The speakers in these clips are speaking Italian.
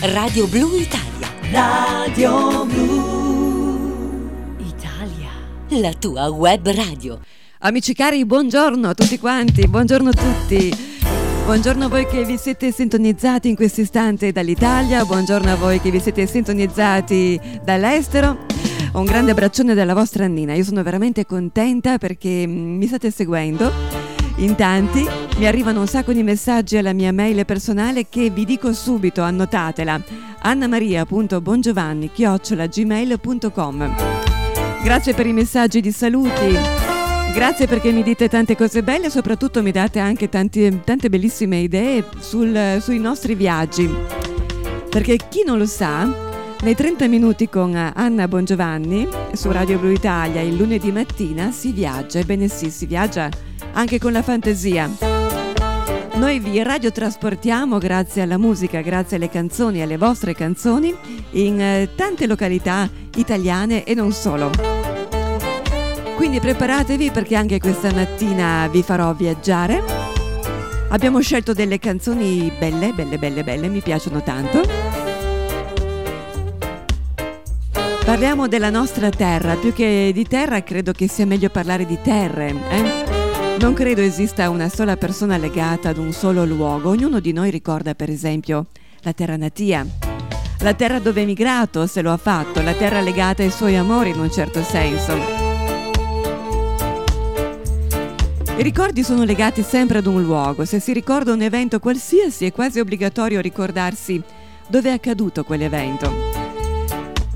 Radio Blu Italia. Radio Blu Italia. La tua web radio. Amici cari, buongiorno a tutti quanti, buongiorno a tutti. Buongiorno a voi che vi siete sintonizzati in questo istante dall'Italia, buongiorno a voi che vi siete sintonizzati dall'estero. Un grande abbraccione dalla vostra Annina, io sono veramente contenta perché mi state seguendo in tanti. Mi arrivano un sacco di messaggi alla mia mail personale che vi dico subito, annotatela. annamaria.bongiovanni.gmail.com Grazie per i messaggi di saluti. Grazie perché mi dite tante cose belle e soprattutto mi date anche tanti, tante bellissime idee sul, sui nostri viaggi. Perché chi non lo sa, nei 30 minuti con Anna Bongiovanni su Radio Blu Italia il lunedì mattina si viaggia, ebbene sì, si viaggia anche con la fantasia. Noi vi radiotrasportiamo grazie alla musica, grazie alle canzoni, alle vostre canzoni, in eh, tante località italiane e non solo. Quindi preparatevi perché anche questa mattina vi farò viaggiare. Abbiamo scelto delle canzoni belle, belle, belle, belle, mi piacciono tanto. Parliamo della nostra terra, più che di terra credo che sia meglio parlare di terre. Eh? Non credo esista una sola persona legata ad un solo luogo. Ognuno di noi ricorda, per esempio, la terra natia, la terra dove è emigrato, se lo ha fatto, la terra legata ai suoi amori in un certo senso. I ricordi sono legati sempre ad un luogo. Se si ricorda un evento qualsiasi è quasi obbligatorio ricordarsi dove è accaduto quell'evento.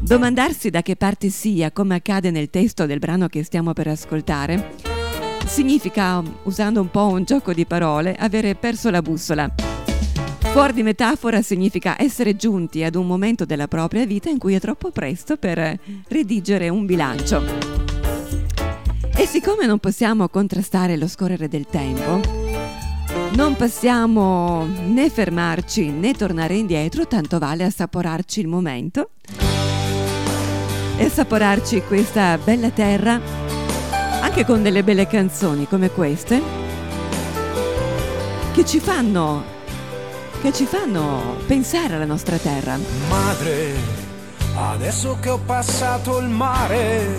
Domandarsi da che parte sia, come accade nel testo del brano che stiamo per ascoltare, significa, usando un po' un gioco di parole, avere perso la bussola. Fuori di metafora significa essere giunti ad un momento della propria vita in cui è troppo presto per redigere un bilancio. E siccome non possiamo contrastare lo scorrere del tempo, non possiamo né fermarci né tornare indietro, tanto vale assaporarci il momento e assaporarci questa bella terra anche con delle belle canzoni come queste che ci fanno che ci fanno pensare alla nostra terra. Madre, adesso che ho passato il mare,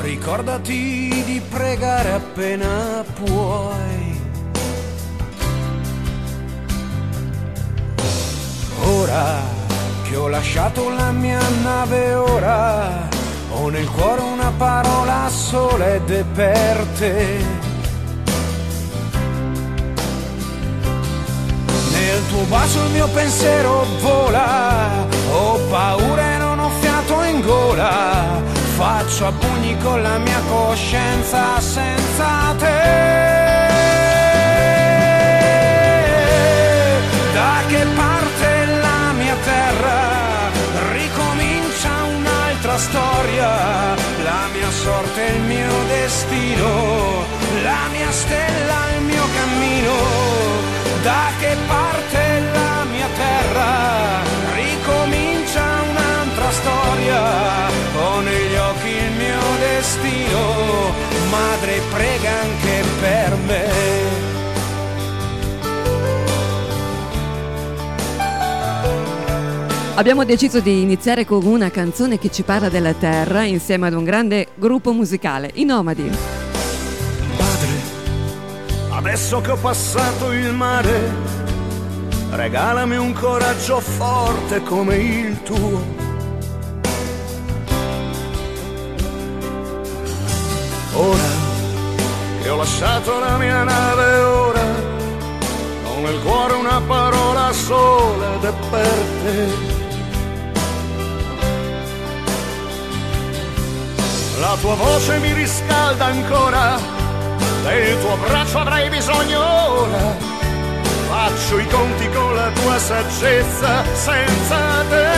ricordati di pregare appena puoi. Ora che ho lasciato la mia nave ora ho nel cuore una parola sola ed è per te. Nel tuo bacio il mio pensiero vola, ho paura e non ho fiato in gola, faccio a pugni con la mia coscienza senza te. Da che parte la mia terra? Sorte, il mio destino, la mia stella, il mio cammino, da che parte la mia terra, ricomincia un'altra storia, ho negli occhi il mio destino, madre prega anche per me. Abbiamo deciso di iniziare con una canzone che ci parla della terra insieme ad un grande gruppo musicale, i Nomadi. Padre, adesso che ho passato il mare, regalami un coraggio forte come il tuo. Ora che ho lasciato la mia nave, ora ho nel cuore una parola sola ed è per te. La tua voce mi riscalda ancora, del tuo braccio avrei bisogno ora. Faccio i conti con la tua saggezza senza te.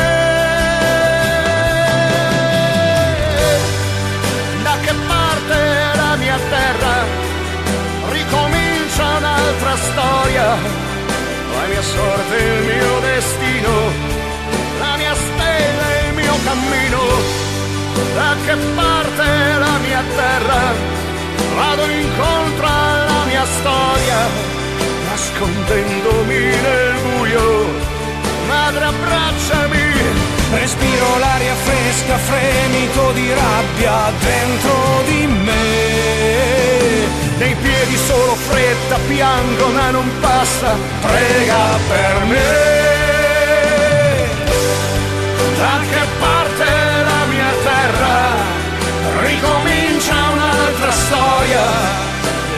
Da che parte la mia terra? Ricomincia un'altra storia. La mia sorte, il mio destino, la mia stella e il mio cammino da che parte la mia terra, vado incontro alla mia storia, nascondendomi nel buio, madre abbraccio innesca fremito di rabbia dentro di me. Nei piedi solo fretta, piango ma non passa, prega per me. Da che parte un'altra storia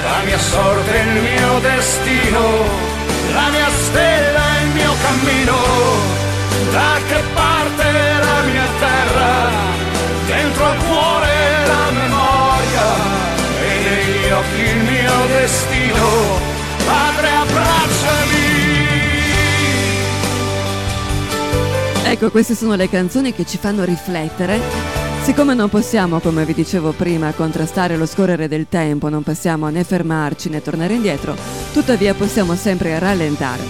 la mia sorte, il mio destino, la mia stella, il mio cammino, da che parte la mia terra, dentro al cuore la memoria e negli occhi il mio destino, padre abbracciami. Ecco, queste sono le canzoni che ci fanno riflettere Siccome non possiamo, come vi dicevo prima, contrastare lo scorrere del tempo, non possiamo né fermarci né tornare indietro, tuttavia possiamo sempre rallentare.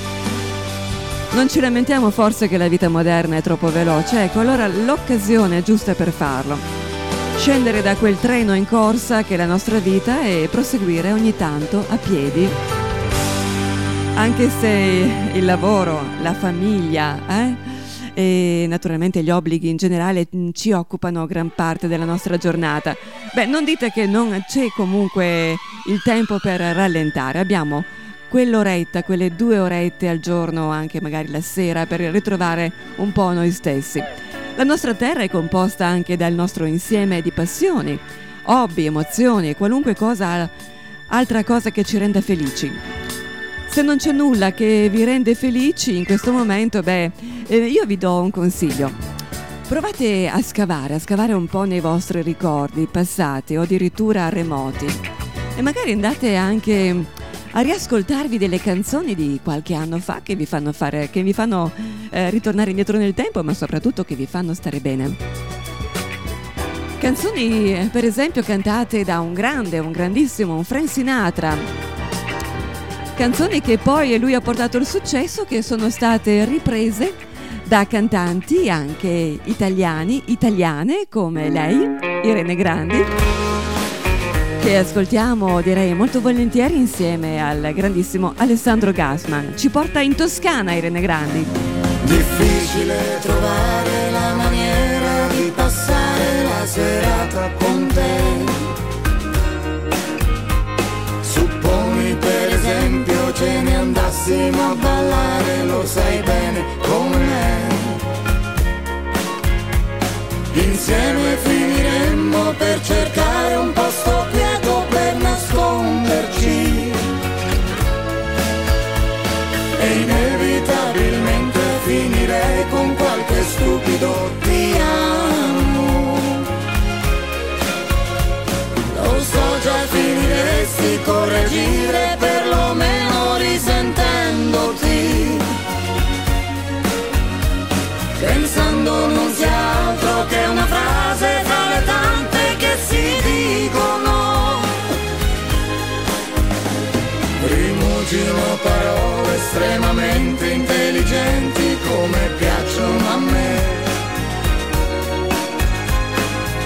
Non ci lamentiamo forse che la vita moderna è troppo veloce, ecco allora l'occasione è giusta per farlo. Scendere da quel treno in corsa che è la nostra vita e proseguire ogni tanto a piedi. Anche se il lavoro, la famiglia, eh? E naturalmente gli obblighi in generale mm, ci occupano gran parte della nostra giornata. Beh, non dite che non c'è comunque il tempo per rallentare, abbiamo quell'oretta, quelle due orette al giorno, anche magari la sera, per ritrovare un po' noi stessi. La nostra terra è composta anche dal nostro insieme di passioni, hobby, emozioni e qualunque cosa, altra cosa che ci renda felici. Se non c'è nulla che vi rende felici in questo momento, beh, eh, io vi do un consiglio. Provate a scavare, a scavare un po' nei vostri ricordi passati o addirittura remoti e magari andate anche a riascoltarvi delle canzoni di qualche anno fa che vi fanno, fare, che vi fanno eh, ritornare indietro nel tempo, ma soprattutto che vi fanno stare bene. Canzoni, eh, per esempio, cantate da un grande, un grandissimo, un Frank Sinatra Canzoni che poi lui ha portato il successo, che sono state riprese da cantanti anche italiani, italiane come lei, Irene Grandi, che ascoltiamo direi molto volentieri insieme al grandissimo Alessandro Gassman. Ci porta in Toscana Irene Grandi. Difficile trovare la maniera di passare la serata con te Insieme finiremmo per cercare un posto quieto per nasconderci. E inevitabilmente finirei con qualche stupido ti amo. Lo so già finiresti correggere intelligenti come piacciono a me.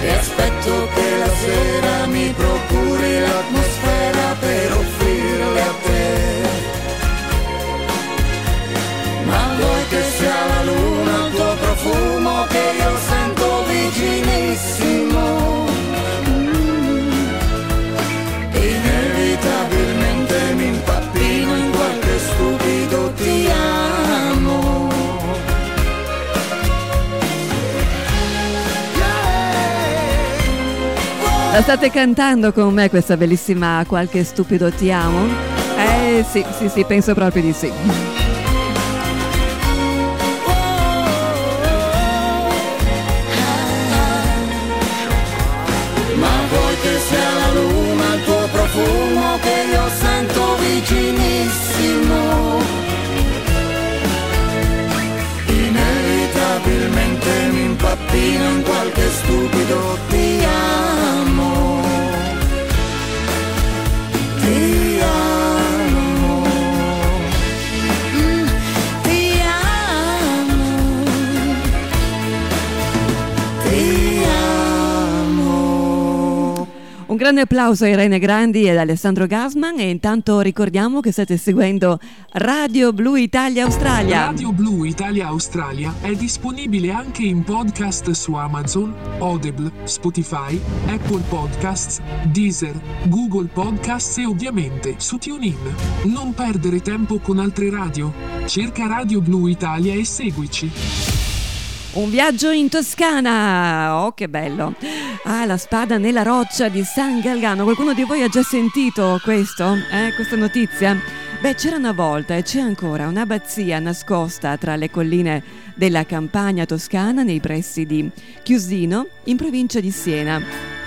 E aspetto che la sera mi procuri La state cantando con me questa bellissima qualche stupido ti amo? Eh sì, sì, sì, penso proprio di sì. Grande applauso a Irene Grandi ed Alessandro Gasman e intanto ricordiamo che state seguendo Radio Blu Italia Australia. Radio Blu Italia Australia è disponibile anche in podcast su Amazon, Audible, Spotify, Apple Podcasts, Deezer, Google Podcasts e ovviamente su TuneIn. Non perdere tempo con altre radio. Cerca Radio Blu Italia e seguici. Un viaggio in Toscana! Oh, che bello! Ah, la spada nella roccia di San Galgano. Qualcuno di voi ha già sentito questo? Eh, questa notizia? Beh, c'era una volta e c'è ancora un'abbazia nascosta tra le colline della campagna toscana nei pressi di Chiusino, in provincia di Siena.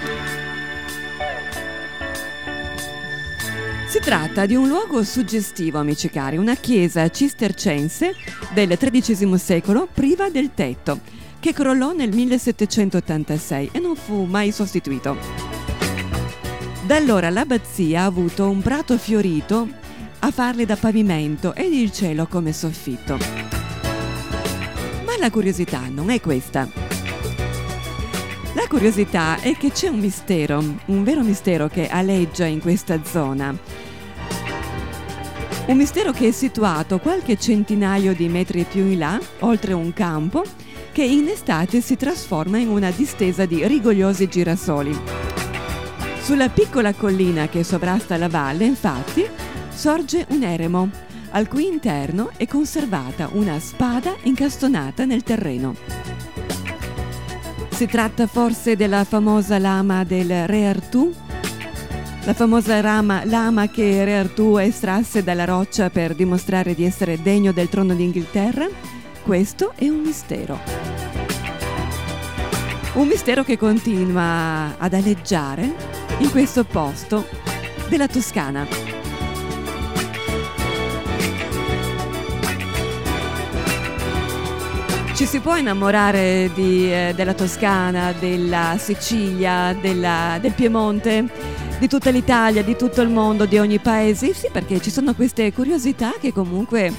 Si tratta di un luogo suggestivo, amici cari, una chiesa cistercense del XIII secolo priva del tetto, che crollò nel 1786 e non fu mai sostituito. Da allora l'abbazia ha avuto un prato fiorito a farle da pavimento ed il cielo come soffitto. Ma la curiosità non è questa. La curiosità è che c'è un mistero, un vero mistero che aleggia in questa zona un mistero che è situato qualche centinaio di metri più in là, oltre un campo, che in estate si trasforma in una distesa di rigogliosi girasoli. Sulla piccola collina che sovrasta la valle, infatti, sorge un eremo, al cui interno è conservata una spada incastonata nel terreno. Si tratta forse della famosa lama del Re Artù la famosa rama, lama che Re Artù estrasse dalla roccia per dimostrare di essere degno del trono d'Inghilterra? Questo è un mistero. Un mistero che continua ad aleggiare in questo posto della Toscana. Ci si può innamorare di, eh, della Toscana, della Sicilia, della, del Piemonte? Di tutta l'Italia, di tutto il mondo, di ogni paese. Sì, perché ci sono queste curiosità che comunque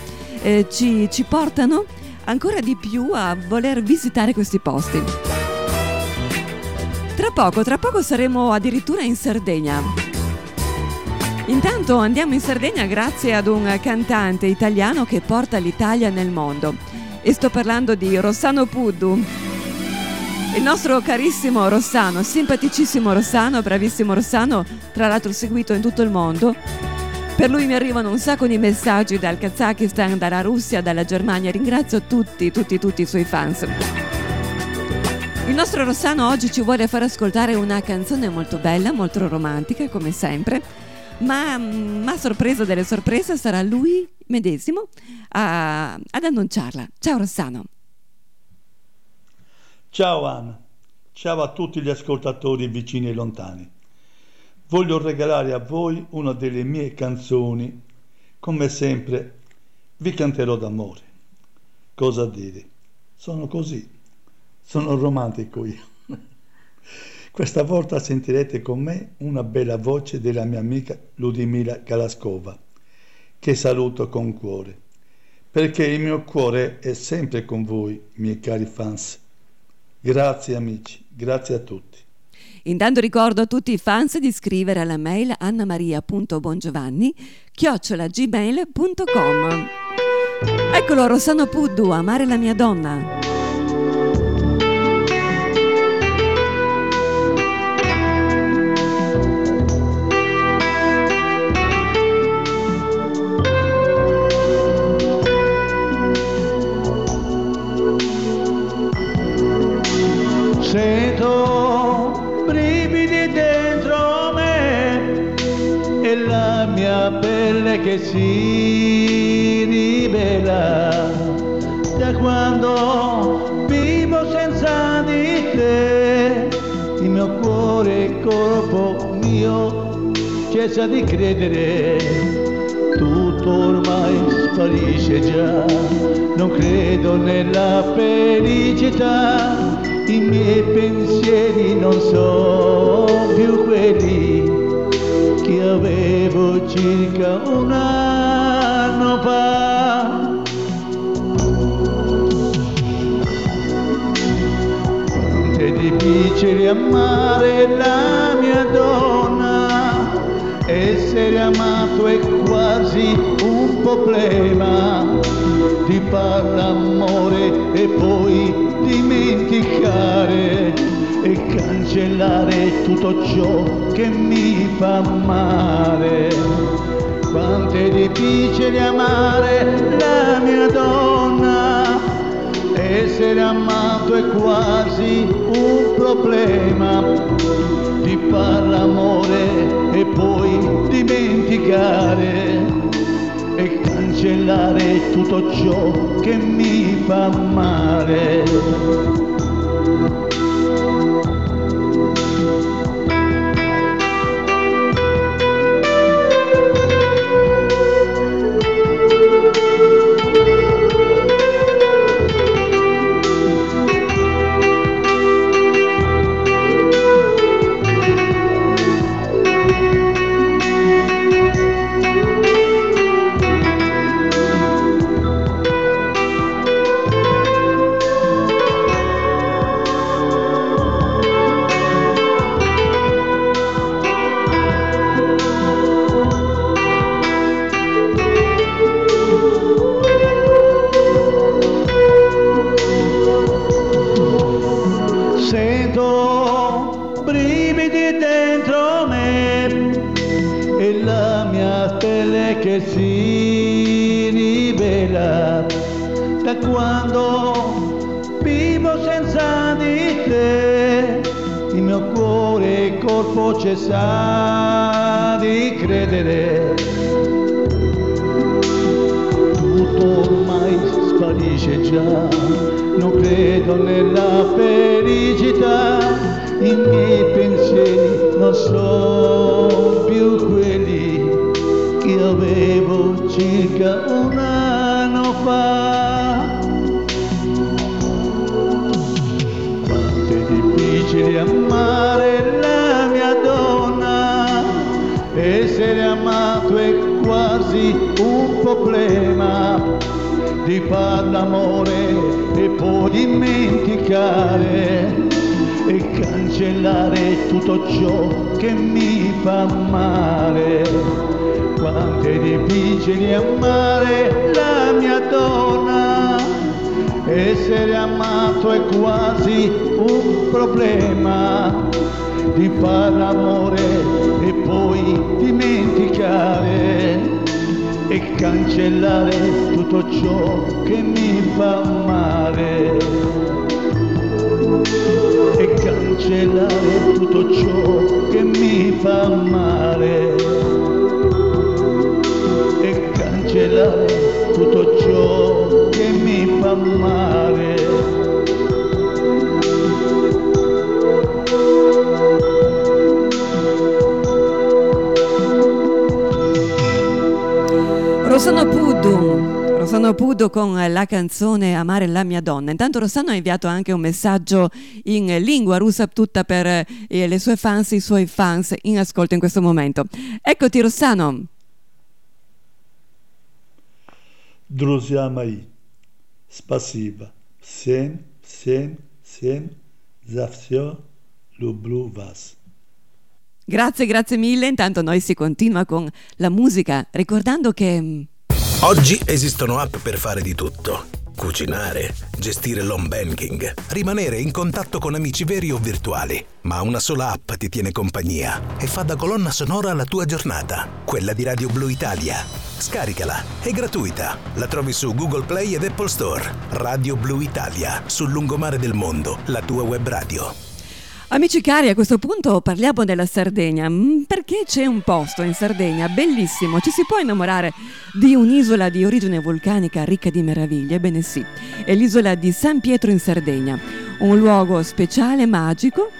eh, ci, ci portano ancora di più a voler visitare questi posti. Tra poco, tra poco saremo addirittura in Sardegna. Intanto andiamo in Sardegna grazie ad un cantante italiano che porta l'Italia nel mondo. E sto parlando di Rossano Puddu. Il nostro carissimo Rossano, simpaticissimo Rossano, bravissimo Rossano, tra l'altro seguito in tutto il mondo. Per lui mi arrivano un sacco di messaggi dal Kazakistan, dalla Russia, dalla Germania. Ringrazio tutti, tutti, tutti i suoi fans. Il nostro Rossano oggi ci vuole far ascoltare una canzone molto bella, molto romantica, come sempre. Ma, ma sorpresa delle sorprese sarà lui medesimo a, ad annunciarla. Ciao Rossano. Ciao Anna, ciao a tutti gli ascoltatori vicini e lontani. Voglio regalare a voi una delle mie canzoni. Come sempre vi canterò d'amore. Cosa dire? Sono così, sono romantico io. Questa volta sentirete con me una bella voce della mia amica Ludmila Kalaskova, che saluto con cuore, perché il mio cuore è sempre con voi, miei cari fans. Grazie amici, grazie a tutti. Intanto ricordo a tutti i fans di scrivere alla mail annamaria.bongiovanni chiocciolagmail.com Eccolo Rossano Puddu, amare la mia donna. Che si rivela da quando vivo senza di te. Il mio cuore il corpo mio cessa di credere tutto ormai sparisce già. Non credo nella felicità i miei pensieri non sono più quelli avevo circa un anno fa. È difficile amare la mia donna. Essere amato è quasi un problema, ti parla amore e poi dimenticare e cancellare tutto ciò che mi fa male. Quanto è difficile amare la mia donna, essere amato è quasi un problema, ti parla amore e poi dimenticare e cancellare tutto ciò che mi fa male. Sento brividi dentro me e la mia pelle che si rivela da quando vivo senza di te. Il mio cuore e corpo cessa di credere. Tutto ormai sparisce già, non credo nella felicità, i miei pensieri non sono più quelli. Che avevo circa un anno fa. Quanto è difficile amare la mia donna, essere amato è quasi un problema di far l'amore e poi dimenticare e cancellare tutto ciò che mi fa male. Quanto è difficile amare la mia donna, essere amato è quasi un problema di far l'amore e poi dimenticare e cancellare tutto ciò che mi fa male. E cancellare tutto ciò che mi fa male. E cancellare tutto ciò che mi fa male Rossano Puddu, Rossano Puddu con la canzone Amare la mia donna. Intanto Rossano ha inviato anche un messaggio in lingua russa tutta per eh, le sue fans, i suoi fans in ascolto in questo momento. Eccoti Rossano. Друзья мои, спасибо всем, всем, всем за все. Люблю вас. Grazie, grazie mille. Intanto noi si continua con la musica, ricordando che mm, Oggi esistono app per fare di tutto. Cucinare, gestire l'home banking, rimanere in contatto con amici veri o virtuali. Ma una sola app ti tiene compagnia e fa da colonna sonora alla tua giornata. Quella di Radio Blu Italia. Scaricala, è gratuita. La trovi su Google Play ed Apple Store. Radio Blu Italia, sul lungomare del mondo, la tua web radio. Amici cari, a questo punto parliamo della Sardegna, Mm, perché c'è un posto in Sardegna bellissimo, ci si può innamorare di un'isola di origine vulcanica ricca di meraviglie, ebbene sì, è l'isola di San Pietro in Sardegna, un luogo speciale, magico,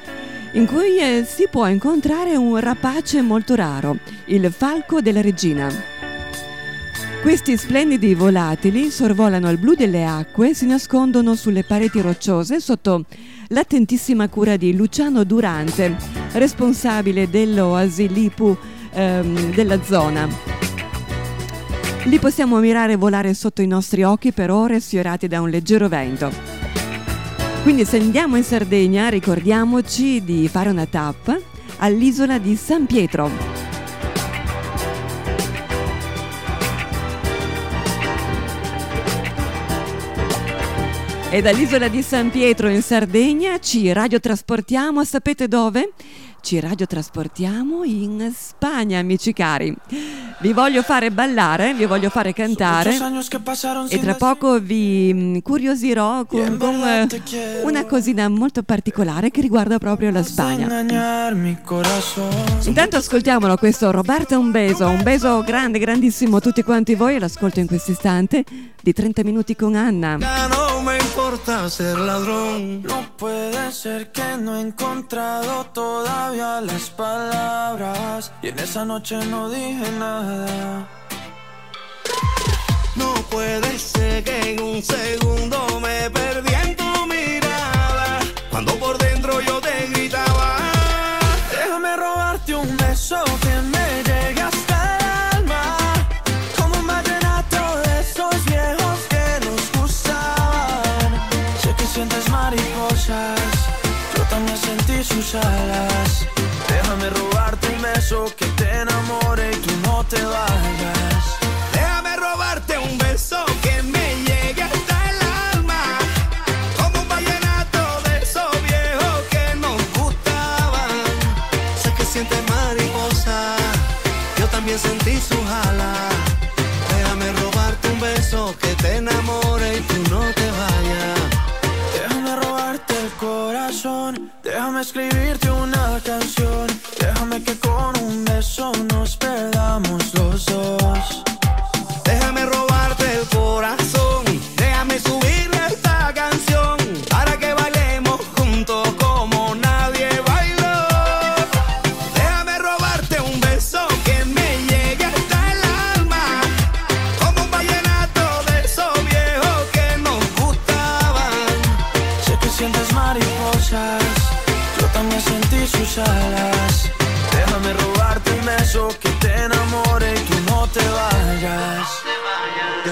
in cui eh, si può incontrare un rapace molto raro, il falco della regina. Questi splendidi volatili sorvolano il blu delle acque, si nascondono sulle pareti rocciose sotto l'attentissima cura di Luciano Durante, responsabile dell'Oasi Lipu ehm, della zona. Li possiamo ammirare volare sotto i nostri occhi per ore sfiorati da un leggero vento. Quindi se andiamo in Sardegna ricordiamoci di fare una tappa all'isola di San Pietro. E dall'isola di San Pietro in Sardegna ci radiotrasportiamo, sapete dove? Ci radiotrasportiamo in Spagna, amici cari. Vi voglio fare ballare, vi voglio fare cantare e tra poco vi mm, curiosirò con, con una cosina molto particolare che riguarda proprio la Spagna. Intanto ascoltiamolo questo Roberto Un beso, un beso grande, grandissimo a tutti quanti voi l'ascolto in questo istante di 30 minuti con Anna. no me importa ser ladrón. No puede ser que no he encontrado todavía las palabras. Y en esa noche no dije nada. No puede ser que en un segundo me perdí en tu mirada. Cuando por dentro yo te gritaba. Déjame robarte un beso que me llegue hasta el alma. Como un vallenato de esos viejos que nos gustaban. Sé que sientes mariposas, yo también sentí sus alas. Beso que te enamore y no te vayas.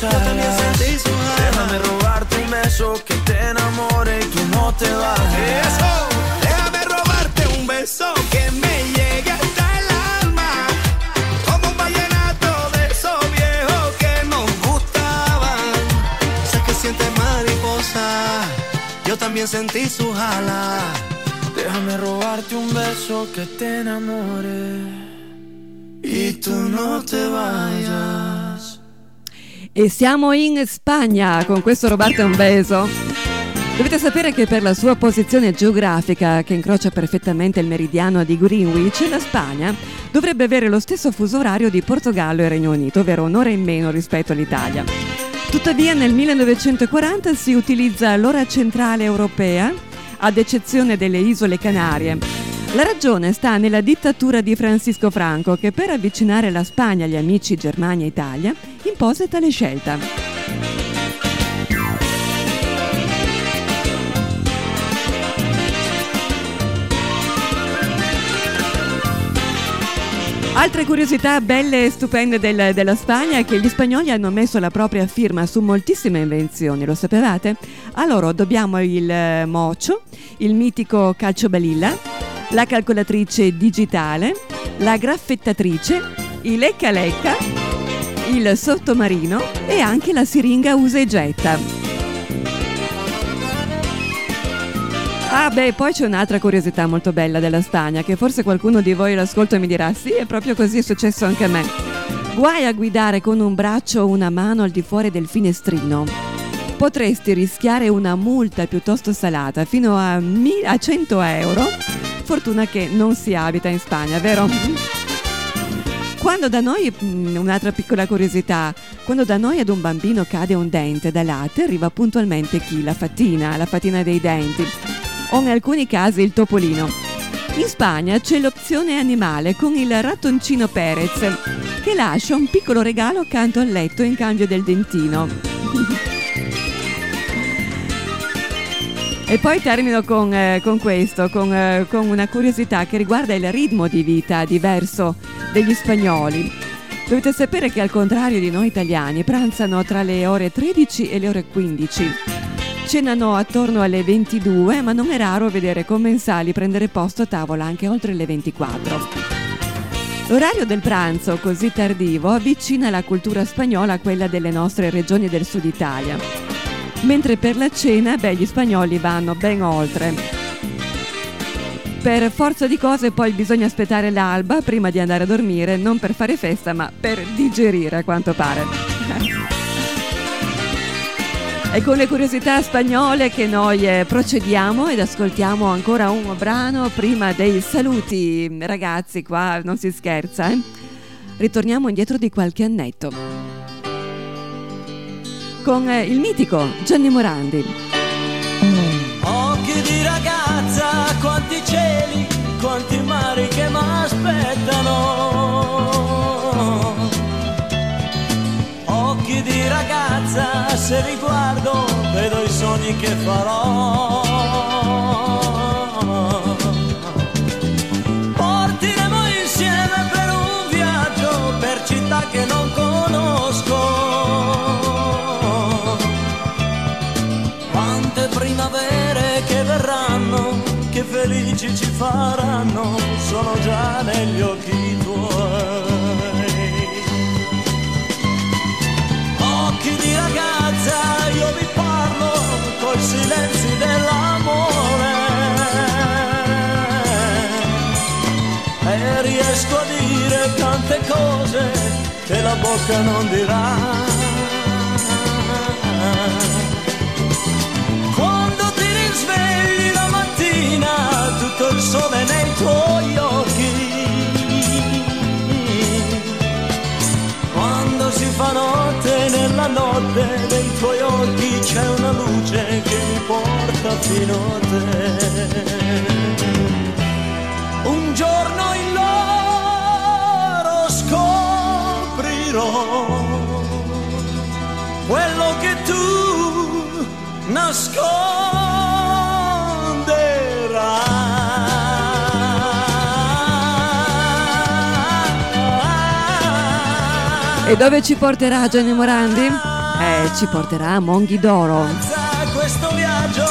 sentí sus alas. Déjame robarte un beso que te enamore y tú no te vayas. Déjame robarte un beso que me llegue hasta el alma, como un vallenato de esos viejos que nos gustaban. Sé que sientes mariposa, yo también sentí sus alas. Déjame robarte un beso que te enamore y tú no te vayas. E siamo in Spagna con questo Roberto beso. Dovete sapere che per la sua posizione geografica, che incrocia perfettamente il meridiano di Greenwich, la Spagna dovrebbe avere lo stesso fuso orario di Portogallo e Regno Unito, ovvero un'ora in meno rispetto all'Italia. Tuttavia nel 1940 si utilizza l'ora centrale europea, ad eccezione delle isole Canarie. La ragione sta nella dittatura di Francisco Franco che per avvicinare la Spagna agli amici Germania e Italia impose tale scelta. Altre curiosità belle e stupende del- della Spagna è che gli spagnoli hanno messo la propria firma su moltissime invenzioni, lo sapevate? A loro dobbiamo il eh, mocio, il mitico calcio balilla, la calcolatrice digitale, la graffettatrice, il lecca lecca, il sottomarino e anche la siringa usa e getta. Ah beh, poi c'è un'altra curiosità molto bella della Spagna, che forse qualcuno di voi l'ascolta e mi dirà sì, è proprio così, è successo anche a me. Guai a guidare con un braccio o una mano al di fuori del finestrino. Potresti rischiare una multa piuttosto salata, fino a 100 euro. Fortuna che non si abita in Spagna, vero? Quando da noi, mm, un'altra piccola curiosità, quando da noi ad un bambino cade un dente da latte, arriva puntualmente chi? La fatina, la fatina dei denti, o in alcuni casi il topolino. In Spagna c'è l'opzione animale con il rattoncino Perez che lascia un piccolo regalo accanto al letto in cambio del dentino. E poi termino con, eh, con questo, con, eh, con una curiosità che riguarda il ritmo di vita diverso degli spagnoli. Dovete sapere che al contrario di noi italiani pranzano tra le ore 13 e le ore 15. Cenano attorno alle 22, ma non è raro vedere commensali prendere posto a tavola anche oltre le 24. L'orario del pranzo così tardivo avvicina la cultura spagnola a quella delle nostre regioni del sud Italia mentre per la cena, beh, gli spagnoli vanno ben oltre. Per forza di cose poi bisogna aspettare l'alba prima di andare a dormire, non per fare festa, ma per digerire a quanto pare. E con le curiosità spagnole che noi eh, procediamo ed ascoltiamo ancora un brano prima dei saluti. Ragazzi, qua non si scherza, eh? Ritorniamo indietro di qualche annetto con eh, il mitico Gianni Morandi. Occhi di ragazza, quanti cieli, quanti mari che mi aspettano. Occhi di ragazza, se li guardo, vedo i sogni che farò. Felici ci faranno, sono già negli occhi tuoi. Occhi di ragazza, io vi parlo coi silenzi dell'amore. E riesco a dire tante cose che la bocca non dirà. Tutto il sole nei tuoi occhi. Quando si fa notte, nella notte dei tuoi occhi c'è una luce che mi porta fino a te. Un giorno in loro scoprirò quello che tu nascondi. E dove ci porterà Gianni Morandi? Eh, ci porterà a Monghi d'Oro. Questo viaggio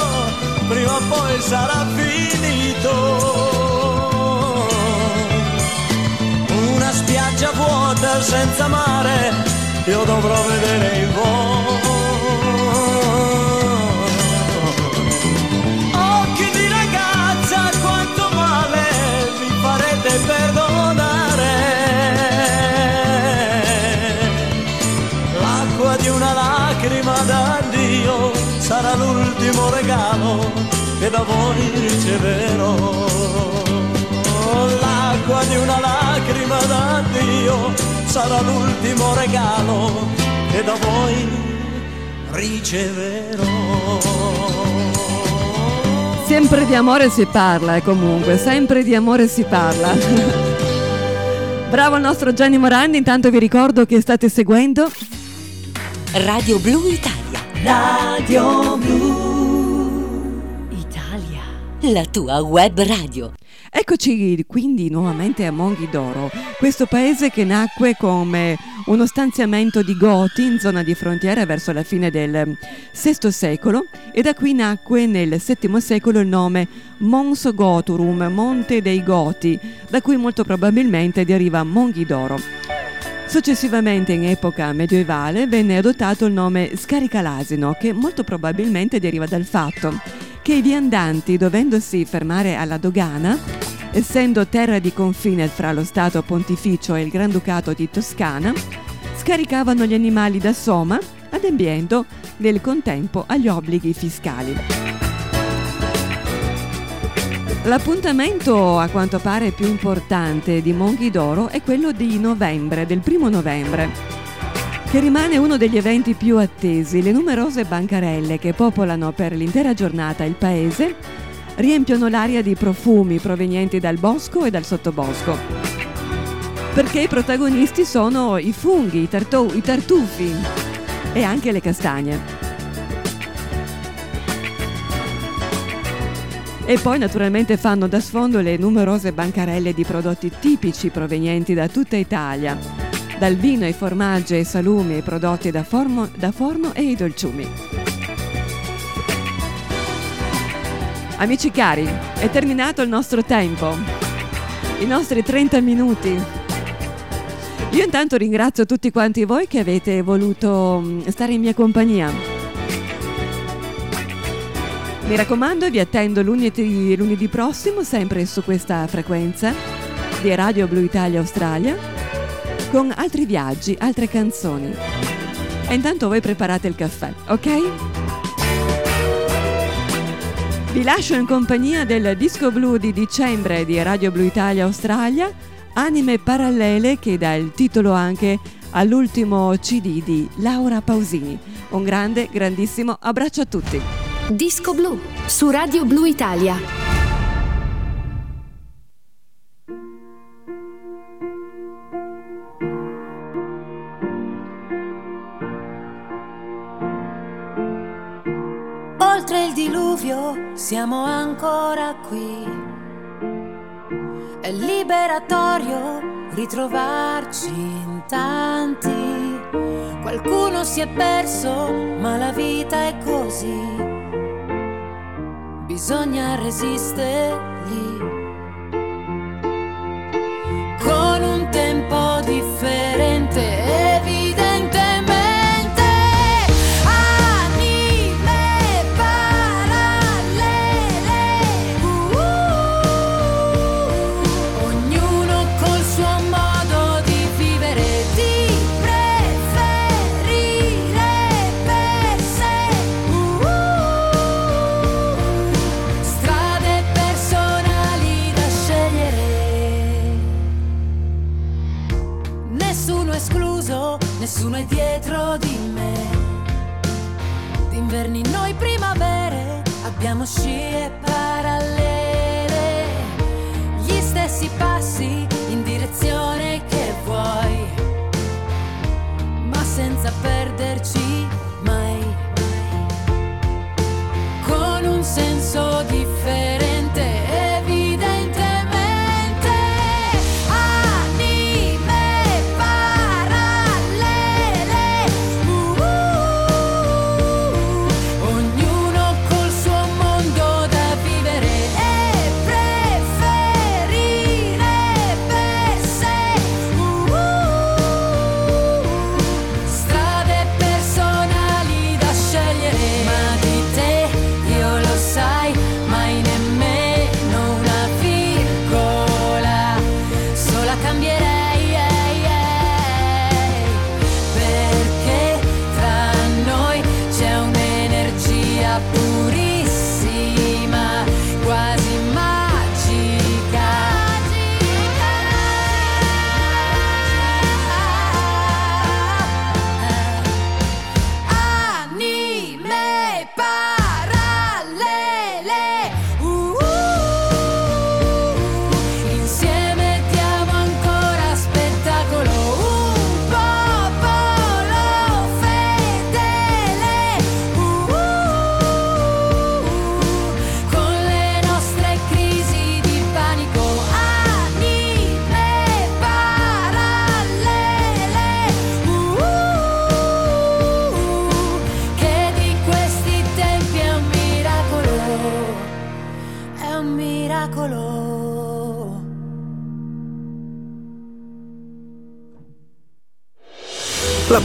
prima o poi sarà finito. Una spiaggia vuota senza mare, io dovrò vedere il volo. Occhi di ragazza, quanto male mi farete perdonare. Una lacrima d'addio sarà l'ultimo regalo che da voi riceverò. L'acqua di una lacrima d'addio sarà l'ultimo regalo che da voi riceverò. Sempre di amore si parla, eh, comunque, sempre di amore si parla. Bravo il nostro Gianni Morandi, intanto vi ricordo che state seguendo Radio Blu Italia. Radio Blu Italia. La tua web radio. Eccoci quindi nuovamente a Monghidoro, questo paese che nacque come uno stanziamento di Goti in zona di frontiera verso la fine del VI secolo e da qui nacque nel VII secolo il nome Mons Goturum, Monte dei Goti, da cui molto probabilmente deriva Monghidoro. Successivamente, in epoca medievale, venne adottato il nome Scaricalasino, che molto probabilmente deriva dal fatto che i viandanti, dovendosi fermare alla dogana, essendo terra di confine fra lo Stato Pontificio e il Granducato di Toscana, scaricavano gli animali da Soma, adempiendo nel contempo agli obblighi fiscali. L'appuntamento a quanto pare più importante di Monghidoro è quello di novembre, del primo novembre, che rimane uno degli eventi più attesi. Le numerose bancarelle che popolano per l'intera giornata il paese riempiono l'aria di profumi provenienti dal bosco e dal sottobosco. Perché i protagonisti sono i funghi, i, tartu- i tartufi e anche le castagne. E poi naturalmente fanno da sfondo le numerose bancarelle di prodotti tipici provenienti da tutta Italia, dal vino ai formaggi ai salumi ai prodotti da, formo, da forno e ai dolciumi. Amici cari, è terminato il nostro tempo, i nostri 30 minuti. Io intanto ringrazio tutti quanti voi che avete voluto mm, stare in mia compagnia. Mi raccomando, vi attendo lunedì, lunedì prossimo, sempre su questa frequenza di Radio Blu Italia Australia, con altri viaggi, altre canzoni. E intanto voi preparate il caffè, ok? Vi lascio in compagnia del disco blu di dicembre di Radio Blu Italia Australia, Anime Parallele, che dà il titolo anche all'ultimo CD di Laura Pausini. Un grande, grandissimo abbraccio a tutti. Disco Blu su Radio Blu Italia. Oltre il diluvio siamo ancora qui. È liberatorio ritrovarci in tanti. Qualcuno si è perso, ma la vita è così bisogna resistergli. Abbiamo